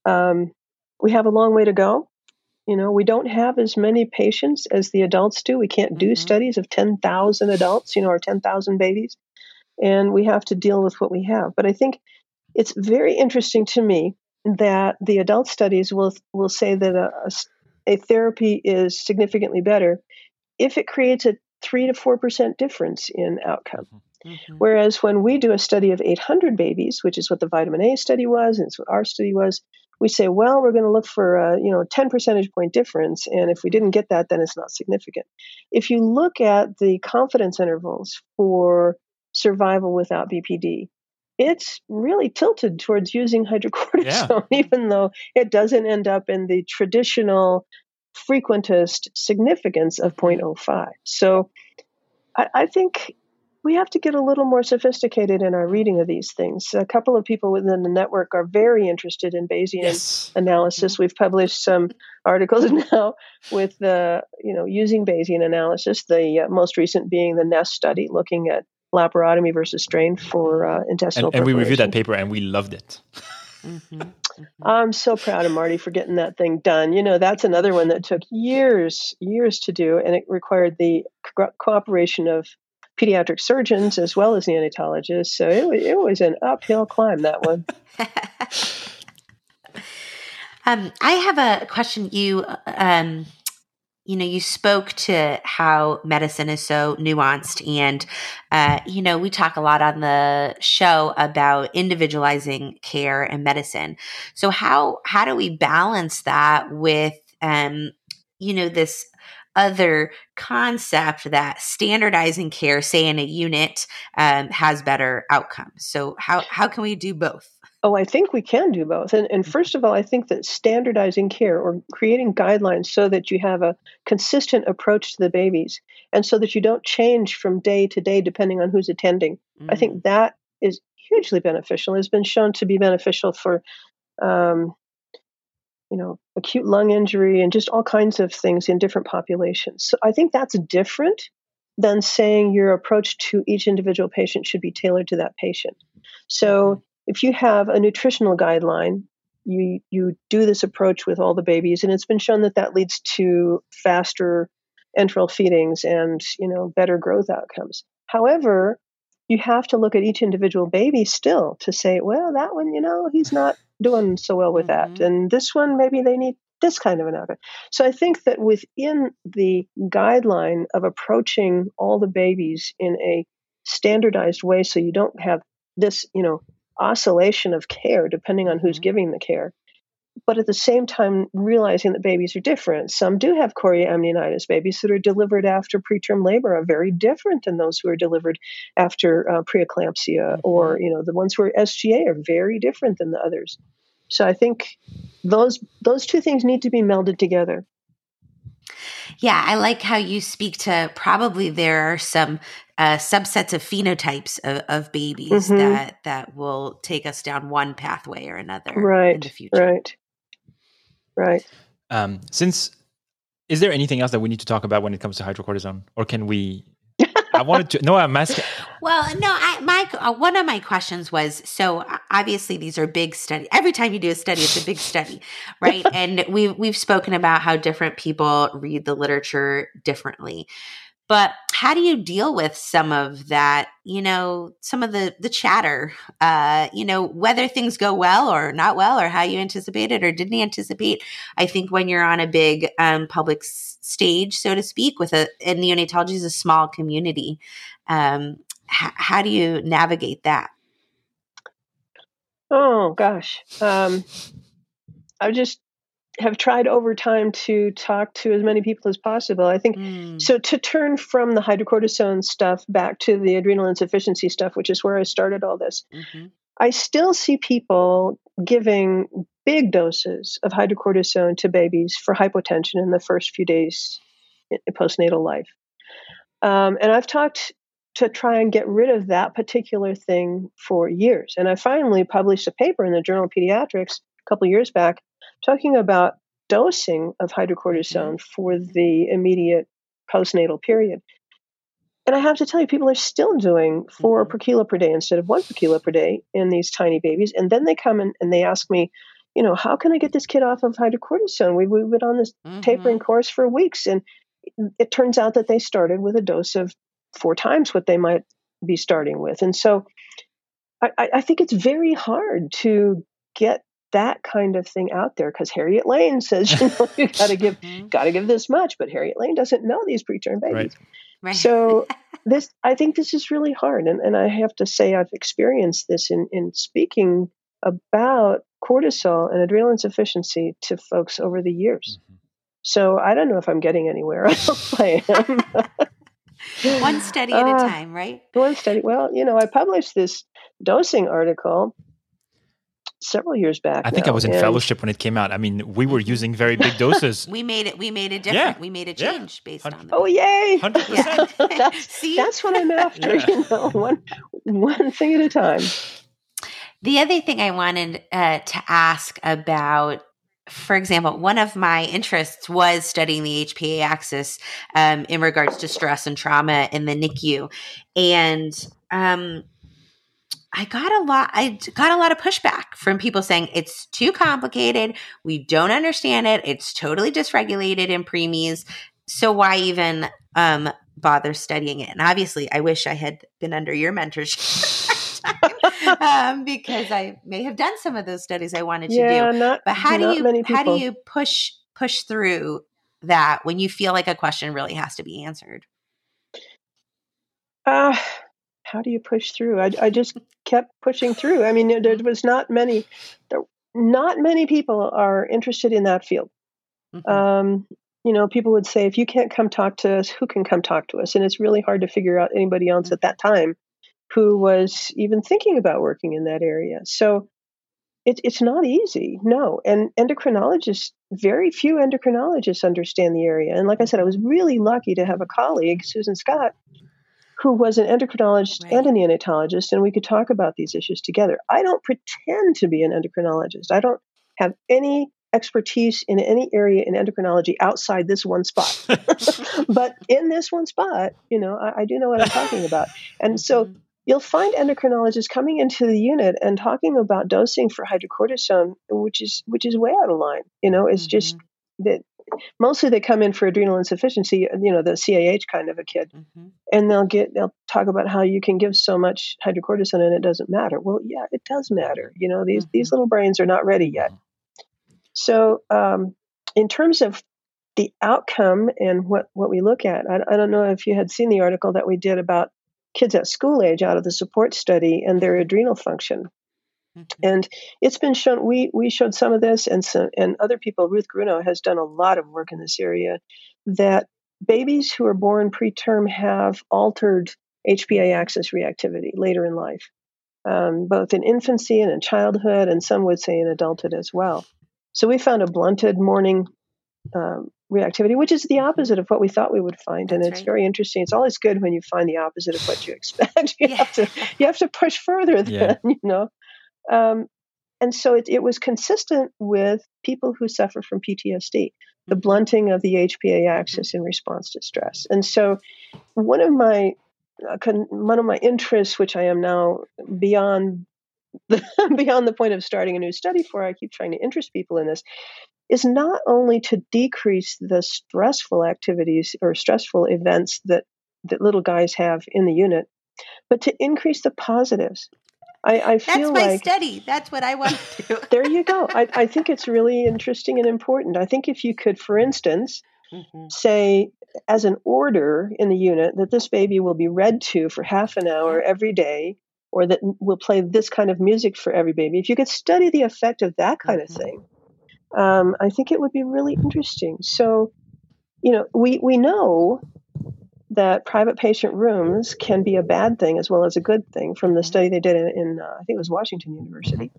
S3: Mm-hmm. Um, we have a long way to go. You know, we don't have as many patients as the adults do. We can't do mm-hmm. studies of 10,000 adults, you know, or 10,000 babies. And we have to deal with what we have. But I think it's very interesting to me that the adult studies will will say that a, a therapy is significantly better if it creates a 3 to 4% difference in outcome. Mm-hmm. mm-hmm. Whereas when we do a study of 800 babies, which is what the vitamin A study was, and it's what our study was, we say, well, we're going to look for a you know 10 percentage point difference, and if we didn't get that, then it's not significant. If you look at the confidence intervals for survival without BPD, it's really tilted towards using hydrocortisone, yeah. even though it doesn't end up in the traditional frequentist significance of mm-hmm. 0.05. So I, I think we have to get a little more sophisticated in our reading of these things. A couple of people within the network are very interested in Bayesian yes. analysis. Mm-hmm. We've published some articles now with the, you know, using Bayesian analysis. The uh, most recent being the NEST study looking at laparotomy versus drain for uh, intestinal.
S2: And, and we reviewed that paper and we loved it. Mm-hmm.
S3: Mm-hmm. I'm so proud of Marty for getting that thing done. You know, that's another one that took years, years to do, and it required the co- cooperation of pediatric surgeons as well as neonatologists. So it, it was an uphill climb, that one.
S1: um, I have a question. You, um, you know, you spoke to how medicine is so nuanced, and uh, you know, we talk a lot on the show about individualizing care and medicine. So how how do we balance that with, um, you know, this other concept that standardizing care, say in a unit, um, has better outcomes. So how how can we do both?
S3: Oh, I think we can do both. And, and first of all, I think that standardizing care or creating guidelines so that you have a consistent approach to the babies and so that you don't change from day to day depending on who's attending, mm-hmm. I think mm. that is hugely beneficial. It has been shown to be beneficial for um, you know, acute lung injury and just all kinds of things in different populations. So I think that's different than saying your approach to each individual patient should be tailored to that patient. So mm-hmm. if you have a nutritional guideline, you you do this approach with all the babies, and it's been shown that that leads to faster enteral feedings and you know better growth outcomes. However, you have to look at each individual baby still to say, well, that one, you know, he's not doing so well with mm-hmm. that. And this one, maybe they need this kind of an outcome. So I think that within the guideline of approaching all the babies in a standardized way, so you don't have this, you know, oscillation of care depending on who's mm-hmm. giving the care, but at the same time realizing that babies are different. Some do have chorioamnionitis babies that are delivered after preterm labor are very different than those who are delivered after uh, preeclampsia, mm-hmm. or you know the ones who are SGA are very different than the others. So I think those those two things need to be melded together.
S1: Yeah, I like how you speak to probably there are some uh, subsets of phenotypes of, of babies mm-hmm. that that will take us down one pathway or another
S3: right,
S1: in the future.
S3: Right. Right.
S2: Um, since is there anything else that we need to talk about when it comes to hydrocortisone, or can we I wanted to. No, I'm asking.
S1: Well, no, I, my uh, one of my questions was so obviously these are big study. Every time you do a study, it's a big study, right? and we've we've spoken about how different people read the literature differently. But how do you deal with some of that, you know, some of the the chatter, uh, you know, whether things go well or not well or how you anticipated or didn't anticipate? I think when you're on a big um, public stage, so to speak, with a and neonatology is a small community. Um, h- how do you navigate that?
S3: Oh gosh, um, I just have tried over time to talk to as many people as possible. I think mm. so. To turn from the hydrocortisone stuff back to the adrenal insufficiency stuff, which is where I started all this, mm-hmm. I still see people giving big doses of hydrocortisone to babies for hypotension in the first few days in postnatal life. Um, and I've talked to try and get rid of that particular thing for years. And I finally published a paper in the Journal of Pediatrics a couple years back talking about dosing of hydrocortisone mm-hmm. for the immediate postnatal period. And I have to tell you, people are still doing 4 mm-hmm. per kilo per day instead of one per kilo per day in these tiny babies. And then they come in and they ask me, you know, how can I get this kid off of hydrocortisone? We've, we've been on this mm-hmm. tapering course for weeks. And it turns out that they started with a dose of four times what they might be starting with. And so I, I think it's very hard to get that kind of thing out there because Harriet Lane says, you know, you got to give, mm-hmm. got to give this much, but Harriet Lane doesn't know these preterm babies. Right. Right. So this, I think this is really hard, and, and I have to say I've experienced this in in speaking about cortisol and adrenal insufficiency to folks over the years. Mm-hmm. So I don't know if I'm getting anywhere. I am.
S1: one study at uh, a time, right?
S3: One study. Well, you know, I published this dosing article several years back.
S2: I think
S3: now,
S2: I was in fellowship when it came out. I mean, we were using very big doses.
S1: we made it. We made it different. Yeah. We made a change yeah. based on. That.
S3: Oh yay! Hundred percent. That's that's what I'm after. Yeah. You know, one one thing at a time.
S1: The other thing I wanted uh, to ask about for example, one of my interests was studying the HPA axis um, in regards to stress and trauma in the NICU. And um, I got a lot I got a lot of pushback from people saying it's too complicated, we don't understand it, it's totally dysregulated in preemies, so why even um, bother studying it? And obviously, I wish I had been under your mentorship. um, because I may have done some of those studies I wanted to
S3: yeah,
S1: do.
S3: Not,
S1: but how do you how do you push push through that when you feel like a question really has to be answered?
S3: Uh, how do you push through? I, I just kept pushing through. I mean, there was not many, there, not many people are interested in that field. Mm-hmm. Um, you know, people would say, if you can't come talk to us, who can come talk to us? And it's really hard to figure out anybody else mm-hmm. at that time who was even thinking about working in that area. So it, it's not easy, no. And endocrinologists, very few endocrinologists understand the area. And like I said, I was really lucky to have a colleague, Susan Scott, who was an endocrinologist right. and a neonatologist, and we could talk about these issues together. I don't pretend to be an endocrinologist. I don't have any expertise in any area in endocrinology outside this one spot. but in this one spot, you know, I, I, do know what I'm talking about. And so mm-hmm. you'll find endocrinologists coming into the unit and talking about dosing for hydrocortisone, which is which is way out of line. You know, it's mm-hmm. just that mostly they come in for adrenal insufficiency, you know, the CAH kind of a kid, mm-hmm. and they'll get they'll talk about how you can give so much hydrocortisone and it doesn't matter. Well, yeah, it does matter. You know, these mm-hmm. these little brains are not ready yet. So, um, in terms of the outcome and what what we look at, I, I don't know if you had seen the article that we did about kids at school age out of the support study and their adrenal function. Mm-hmm. And it's been shown. We we showed some of this, and some, and other people. Ruth Grunau has done a lot of work in this area. That babies who are born preterm have altered HPA axis reactivity later in life, um, both in infancy and in childhood, and some would say in adulthood as well. So we found a blunted morning um, reactivity, which is the opposite of what we thought we would find, and it's right. very interesting. It's always good when you find the opposite of what you expect. you yeah. have to you have to push further, then yeah. you know. Um, and so it, it, was consistent with people who suffer from PTSD, the mm-hmm. blunting of the HPA axis in response to stress. And so one of my uh, one of my interests, which I am now beyond the, beyond the point of starting a new study for, I keep trying to interest people in this, is not only to decrease the stressful activities or stressful events that, that little guys have in the unit, but to increase the positives. I, I feel
S1: That's my
S3: like
S1: study. That's what I want to do.
S3: there you go. I, I think it's really interesting and important. I think if you could, for instance, mm-hmm. say as an order in the unit that this baby will be read to for half an hour every day, or that we'll play this kind of music for every baby. If you could study the effect of that kind mm-hmm. of thing, um, I think it would be really interesting. So, you know, we, we know that private patient rooms can be a bad thing as well as a good thing from the mm-hmm. study they did in, in uh, I think it was Washington University,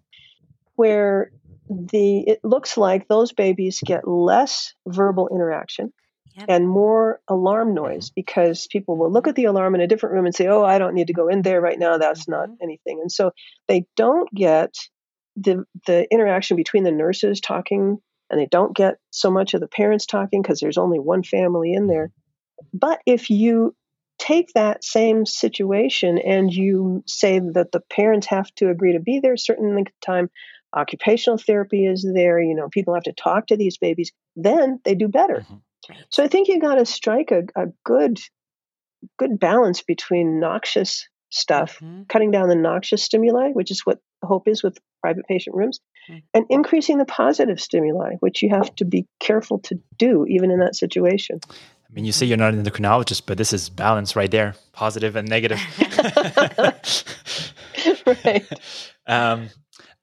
S3: where the it looks like those babies get less verbal interaction yep. and more alarm noise because people will look at the alarm in a different room and say, "Oh, I don't need to go in there right now. That's mm-hmm. not anything." And so they don't get the the interaction between the nurses talking and they don't get so much of the parents talking because there's only one family in there. But if you take that same situation and you say that the parents have to agree to be there a certain length of time, occupational therapy is there, you know, people have to talk to these babies, then they do better. Mm-hmm. So I think you got to strike a, a good good balance between noxious stuff, mm-hmm. cutting down the noxious stimuli, which is what the hope is with private patient rooms, mm-hmm. and increasing the positive stimuli, which you have to be careful to do even in that situation.
S2: I mean, you say you're not an endocrinologist, but this is balance right there, positive and negative. right. Um,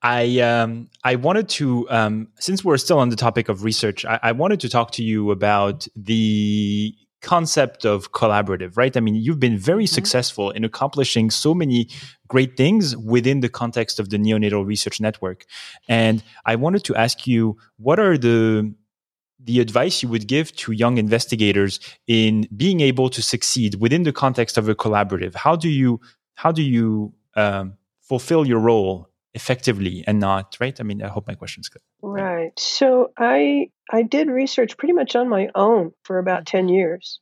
S2: I um, I wanted to um, since we're still on the topic of research, I, I, wanted to talk to you about the concept of collaborative, right? I mean, you've been very mm-hmm. successful in accomplishing so many great things within the context of the Neonatal Research Network, and I wanted to ask you what are the the advice you would give to young investigators in being able to succeed within the context of a collaborative? How do you how do you um, fulfill your role effectively and not right? I mean, I hope my question's good.
S3: Right. So I I did research pretty much on my own for about ten years,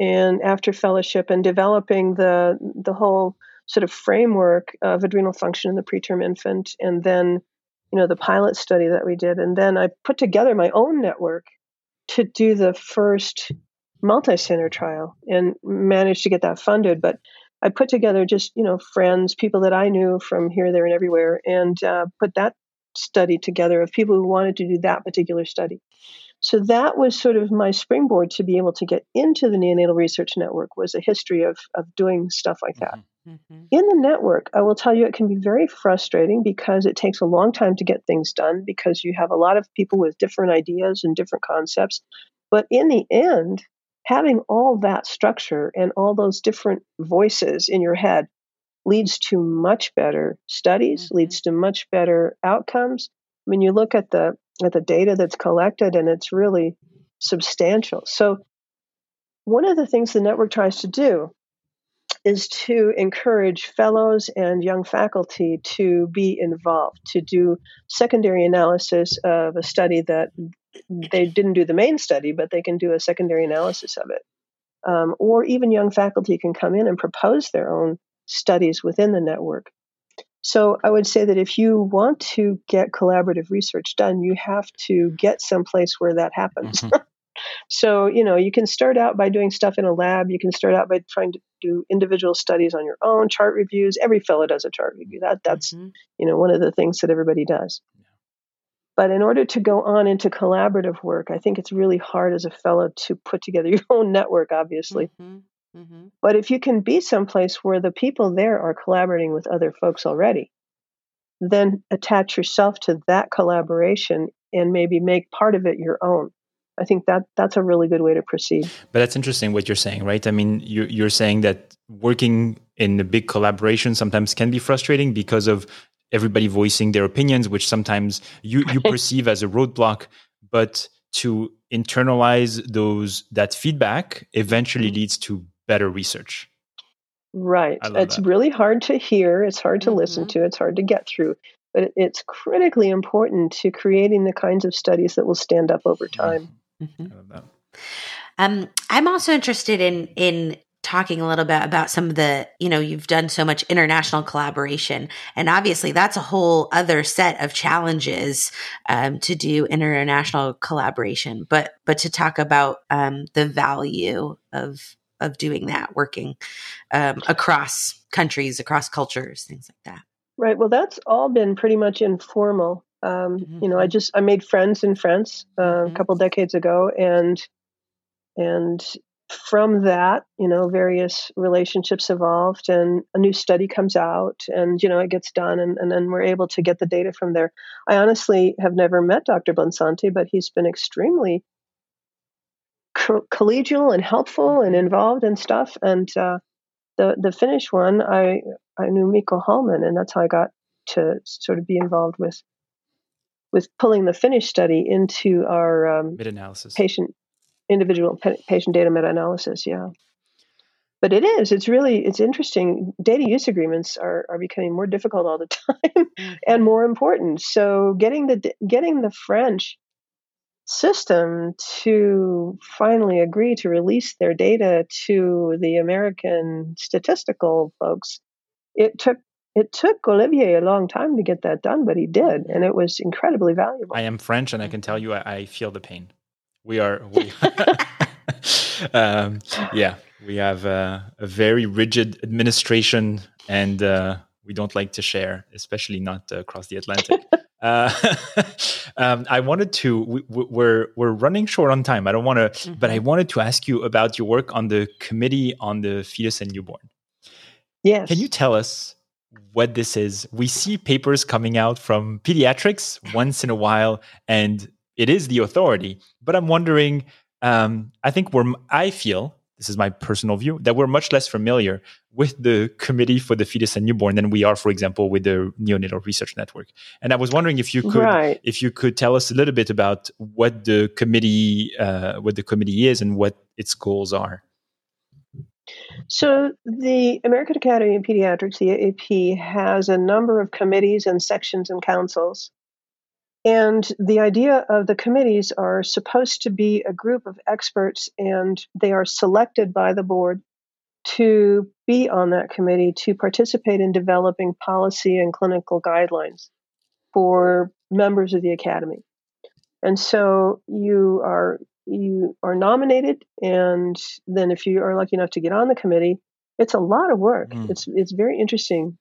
S3: and after fellowship and developing the the whole sort of framework of adrenal function in the preterm infant, and then you know the pilot study that we did and then i put together my own network to do the first multi-center trial and managed to get that funded but i put together just you know friends people that i knew from here there and everywhere and uh, put that study together of people who wanted to do that particular study so that was sort of my springboard to be able to get into the neonatal research network was a history of, of doing stuff like that mm-hmm. Mm-hmm. In the network, I will tell you it can be very frustrating because it takes a long time to get things done because you have a lot of people with different ideas and different concepts. But in the end, having all that structure and all those different voices in your head leads to much better studies, mm-hmm. leads to much better outcomes. When you look at the at the data that's collected and it's really substantial. So one of the things the network tries to do is to encourage fellows and young faculty to be involved, to do secondary analysis of a study that they didn't do the main study, but they can do a secondary analysis of it. Um, or even young faculty can come in and propose their own studies within the network. So I would say that if you want to get collaborative research done, you have to get someplace where that happens. Mm-hmm. So, you know, you can start out by doing stuff in a lab. You can start out by trying to do individual studies on your own, chart reviews. Every fellow does a chart review. That that's, mm-hmm. you know, one of the things that everybody does. But in order to go on into collaborative work, I think it's really hard as a fellow to put together your own network, obviously. Mm-hmm. Mm-hmm. But if you can be someplace where the people there are collaborating with other folks already, then attach yourself to that collaboration and maybe make part of it your own. I think that that's a really good way to proceed.
S2: But that's interesting what you're saying, right? I mean, you're, you're saying that working in a big collaboration sometimes can be frustrating because of everybody voicing their opinions, which sometimes you, you perceive as a roadblock. But to internalize those that feedback eventually mm-hmm. leads to better research.
S3: Right. It's that. really hard to hear. It's hard to mm-hmm. listen to. It's hard to get through but it's critically important to creating the kinds of studies that will stand up over time.
S1: Mm-hmm. Um, I'm also interested in in talking a little bit about some of the, you know, you've done so much international collaboration, and obviously that's a whole other set of challenges um, to do international collaboration. But but to talk about um, the value of of doing that, working um, across countries, across cultures, things like that.
S3: Right. Well, that's all been pretty much informal. Um, mm-hmm. You know, I just I made friends in France uh, mm-hmm. a couple decades ago, and and from that, you know, various relationships evolved, and a new study comes out, and you know, it gets done, and, and then we're able to get the data from there. I honestly have never met Dr. Bonsanti, but he's been extremely co- collegial and helpful and mm-hmm. involved and stuff, and uh, the the Finnish one, I I knew Mikko Hallman, and that's how I got to sort of be involved with with pulling the Finnish study into our um,
S2: meta-analysis
S3: patient individual patient data meta-analysis. Yeah, but it is it's really it's interesting. Data use agreements are are becoming more difficult all the time mm-hmm. and more important. So getting the getting the French system to finally agree to release their data to the American statistical folks. It took it took Olivier a long time to get that done, but he did, and it was incredibly valuable.
S2: I am French, and I can tell you, I, I feel the pain. We are, we, um, yeah, we have a, a, very rigid administration, and uh, we don't like to share, especially not uh, across the Atlantic. Uh, um, I wanted to. We, are we're, we're running short on time. I don't want to, mm-hmm. but I mm-hmm. wanted to ask you about your work on the committee on the fetus and newborn.
S3: Yes.
S2: Can you tell us what this is? We see papers coming out from pediatrics once in a while, and it is the authority. But I'm wondering. Um, I think we're. I feel this is my personal view, that we're much less familiar with the Committee for the Fetus and Newborn than we are, for example, with the Neonatal Research Network. And I was wondering if you could, right. if you could tell us a little bit about what the committee, uh, what the committee is, and what its goals are.
S3: So, the American Academy of Pediatrics, the AAP, has a number of committees and sections and councils and the idea of the committees are supposed to be a group of experts, and they are selected by the board to be on that committee to participate in developing policy and clinical guidelines for members of the academy. And so you are you are nominated, and then if you are lucky enough to get on the committee, it's a lot of work. Mm. It's it's very interesting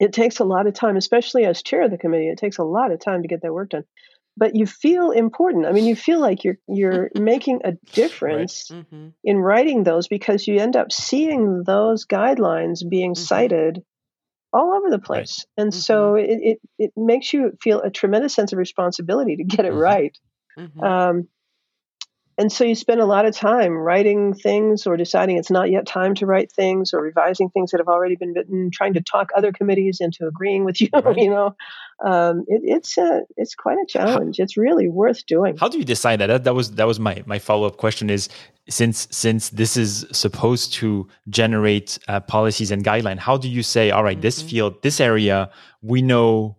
S3: it takes a lot of time, especially as chair of the committee. It takes a lot of time to get that work done. But you feel important. I mean, you feel like you're you're making a difference right. mm-hmm. in writing those because you end up seeing those guidelines being mm-hmm. cited all over the place. Right. And mm-hmm. so it, it, it makes you feel a tremendous sense of responsibility to get it mm-hmm. right. Mm-hmm. Um, and so you spend a lot of time writing things or deciding it's not yet time to write things or revising things that have already been written, trying to talk other committees into agreeing with you. Right. You know, um, it, it's a, it's quite a challenge. How, it's really worth doing.
S2: How do you decide that? That, that was that was my my follow up question. Is since since this is supposed to generate uh, policies and guideline, how do you say, all right, mm-hmm. this field, this area, we know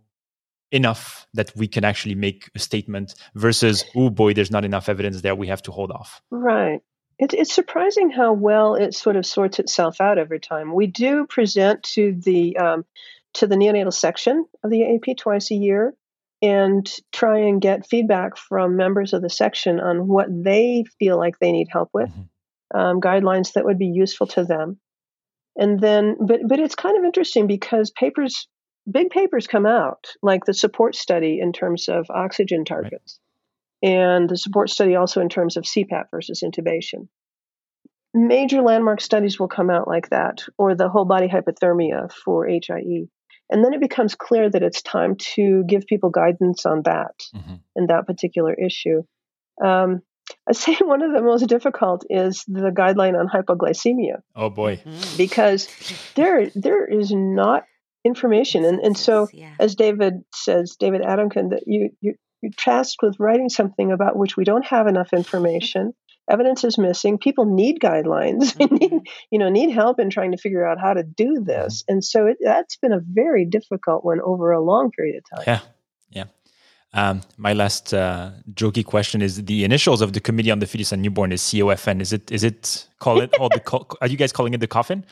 S2: enough that we can actually make a statement versus oh boy there's not enough evidence there. We have to hold off.
S3: Right. It, it's surprising how well it sort of sorts itself out over time. We do present to the um, to the neonatal section of the AAP twice a year and try and get feedback from members of the section on what they feel like they need help with mm-hmm. um, guidelines that would be useful to them. And then but but it's kind of interesting because papers big papers come out, like the support study in terms of oxygen targets, right. and the support study also in terms of CPAP versus intubation. Major landmark studies will come out like that, or the whole body hypothermia for HIE. And then it becomes clear that it's time to give people guidance on that mm-hmm. and that particular issue. Um, I say one of the most difficult is the guideline on hypoglycemia.
S2: Oh boy!
S3: Mm-hmm. Because there there is not information. And and so yeah. as David says, David Adamkin, that you, you you're tasked with writing something about which we don't have enough information. Evidence is missing. People need guidelines. Mm-hmm. need, you know, need help in trying to figure out how to do this. And so it, that's been a very difficult one over a long period of time.
S2: Yeah, yeah. Um, my last uh, jokey question is: the initials of the Committee on the Fetus and Newborn is COFN. Is it? Is it? Call it? All the? Are you guys calling it the coffin?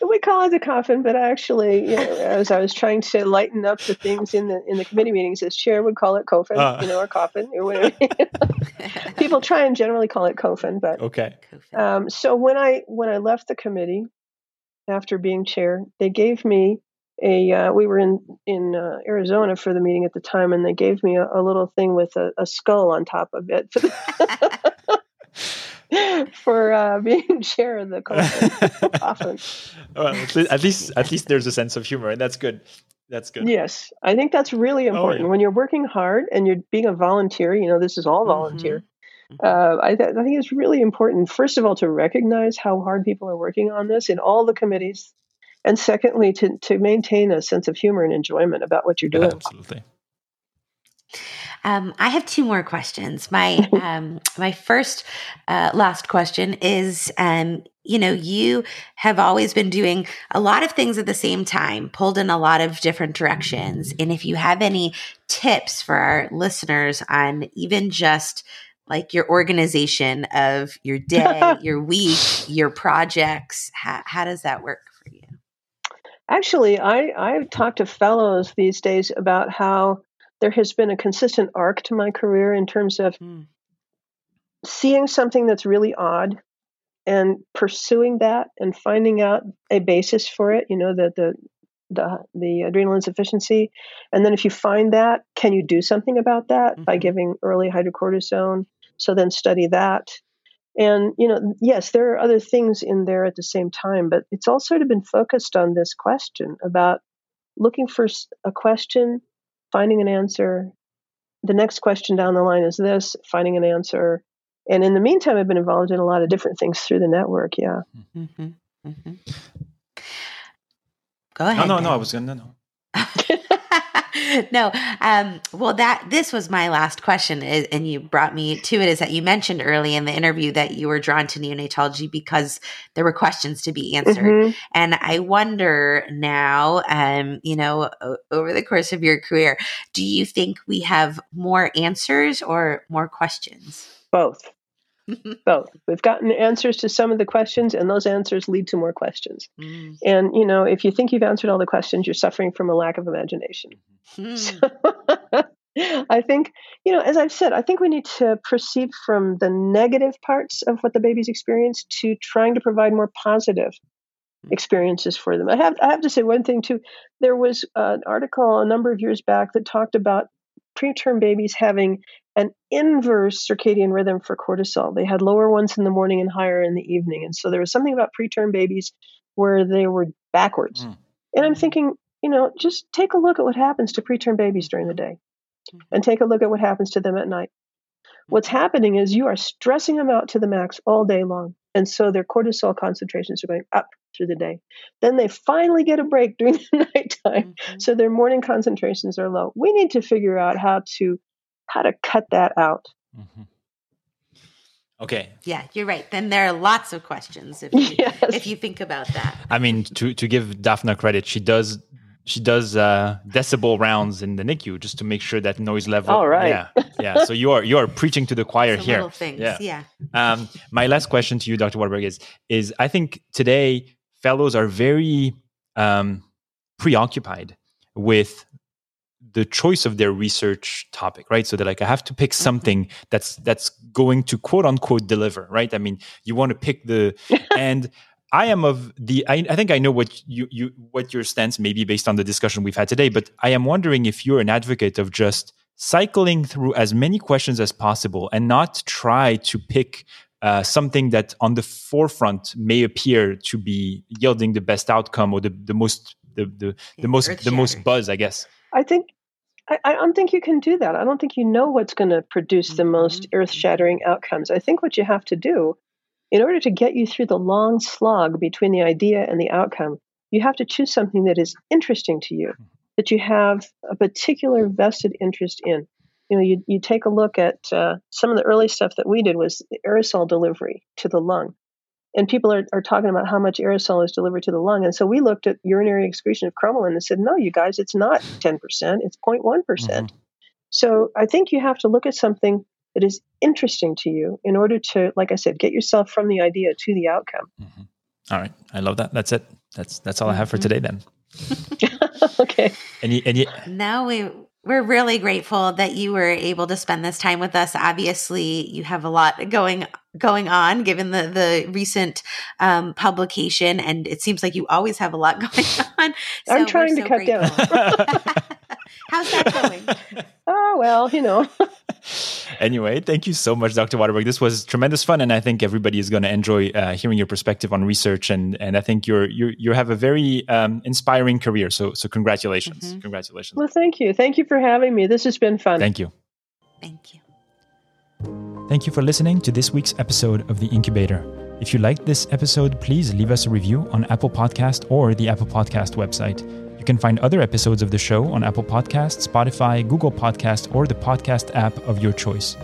S3: we call it the coffin, but actually, you know, as I was trying to lighten up the things in the in the committee meetings, as chair would call it coffin, uh. you know, or coffin, or whatever. People try and generally call it coffin, but
S2: okay.
S3: Um, so when I when I left the committee after being chair, they gave me a. Uh, we were in in uh, Arizona for the meeting at the time, and they gave me a, a little thing with a, a, skull on top of it. for uh, being chair of the conference.
S2: well, at least, at least there's a sense of humor, and that's good. That's good.
S3: Yes, I think that's really important. Oh, yeah. When you're working hard and you're being a volunteer, you know, this is all volunteer. Mm-hmm. Uh, I, th- I think it's really important, first of all, to recognize how hard people are working on this in all the committees, and secondly, to to maintain a sense of humor and enjoyment about what you're doing.
S2: Absolutely.
S1: Um, I have two more questions. My um, my first uh, last question is, um, you know, you have always been doing a lot of things at the same time, pulled in a lot of different directions. And if you have any tips for our listeners on even just like your organization of your day, your week, your projects, how, how does that work for you?
S3: Actually, I, I've talked to fellows these days about how there has been a consistent arc to my career in terms of mm. seeing something that's really odd and pursuing that and finding out a basis for it you know that the the the adrenal insufficiency and then if you find that can you do something about that mm-hmm. by giving early hydrocortisone so then study that and you know yes there are other things in there at the same time but it's all sort of been focused on this question about looking for a question finding an answer. The next question down the line is this finding an answer. And in the meantime, I've been involved in a lot of different things through the network. Yeah. Mm-hmm. Mm-hmm.
S1: Go ahead.
S2: No, no, no. I was going to, no, no.
S1: no. Um, well, that this was my last question, and you brought me to it. Is that you mentioned early in the interview that you were drawn to neonatology because there were questions to be answered, mm-hmm. and I wonder now, um, you know, over the course of your career, do you think we have more answers or more questions?
S3: Both. Both. We've gotten answers to some of the questions, and those answers lead to more questions. Mm. And, you know, if you think you've answered all the questions, you're suffering from a lack of imagination. Mm. So, I think, you know, as I've said, I think we need to proceed from the negative parts of what the babies experience to trying to provide more positive mm. experiences for them. I have I have to say one thing too. There was an article a number of years back that talked about preterm babies having an inverse circadian rhythm for cortisol. They had lower ones in the morning and higher in the evening. And so there was something about preterm babies where they were backwards. Mm. And I'm thinking, you know, just take a look at what happens to preterm babies during the day mm-hmm. and take a look at what happens to them at night. What's happening is you are stressing them out to the max all day long. And so their cortisol concentrations are going up through the day. Then they finally get a break during the nighttime. Mm-hmm. So their morning concentrations are low. We need to figure out how to how to cut that out. Mm-hmm.
S2: Okay.
S1: Yeah, you're right. Then there are lots of questions if you, yes. if you think about that.
S2: I mean, to to give Daphna credit, she does she does uh, decibel rounds in the NICU just to make sure that noise level.
S3: All right.
S2: Yeah, yeah. So you are you are preaching to the choir
S1: Some
S2: here.
S1: Things. Yeah. yeah.
S2: Um, my last question to you, Dr. Watterberg, is is I think today fellows are very um, preoccupied with the choice of their research topic right? So they're like i have to pick mm-hmm. something that's that's going to quote unquote deliver right? I mean you want to pick the and i am of the I, I think i know what you you what your stance may be based on the discussion we've had today but i am wondering if you're an advocate of just cycling through as many questions as possible and not try to pick uh, something that on the forefront may appear to be yielding the best outcome or the, the most the, the, the most the most buzz i guess.
S3: I think I, I, don't think you can do that. I don't think you know what's going to produce the mm-hmm. most earth shattering outcomes. I think what you have to do, in order to get you through the long slog between the idea and the outcome, you have to choose something that is interesting to you, mm-hmm. that you have a particular vested interest in. You know, you, you take a look at uh, some of the early stuff that we did was the aerosol delivery to the lung. And people are, are talking about how much aerosol is delivered to the lung. And so we looked at urinary excretion of cromolyn and said, no, you guys, it's not 10%, it's 0.1%. percent mm hmm So I think you have to look at something that is interesting to you in order to, like I said, get yourself from the idea to the outcome.
S2: Mm-hmm. All right. I love that. That's it. That's that's all mm-hmm. I have for mm-hmm. today then.
S3: okay.
S2: And you, and you,
S1: now we we're really grateful that you were able to spend this time with us. Obviously, you have a lot going going on given the the recent um, publication, and it seems like you always have a lot going on.
S3: So I'm trying to cut grateful.
S1: down. How's that going?
S3: oh well, you know.
S2: anyway, thank you so much, Dr. Watterberg. This was tremendous fun, and I think everybody is going to enjoy uh, hearing your perspective on research. and And I think you're you you have a very um, inspiring career. So so congratulations, mm-hmm. congratulations.
S3: Well, thank you, thank you for having me. This has been fun.
S2: Thank you.
S1: Thank you.
S2: Thank you for listening to this week's episode of the Incubator. If you liked this episode, please leave us a review on Apple Podcast or the Apple Podcast website. You can find other episodes of the show on Apple Podcasts, Spotify, Google Podcast, or the podcast app of your choice.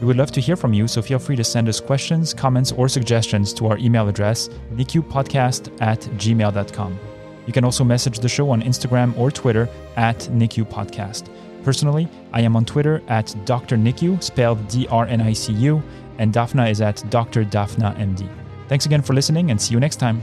S2: We would love to hear from you, so feel free to send us questions, comments, or suggestions to our email address, nicupodcast at gmail.com. You can also message the show on Instagram or Twitter at NICU Podcast. Personally, I am on Twitter at Dr. NICU, spelled D R N I C U, and Daphna is at Dr. Daphna MD. Thanks again for listening and see you next time.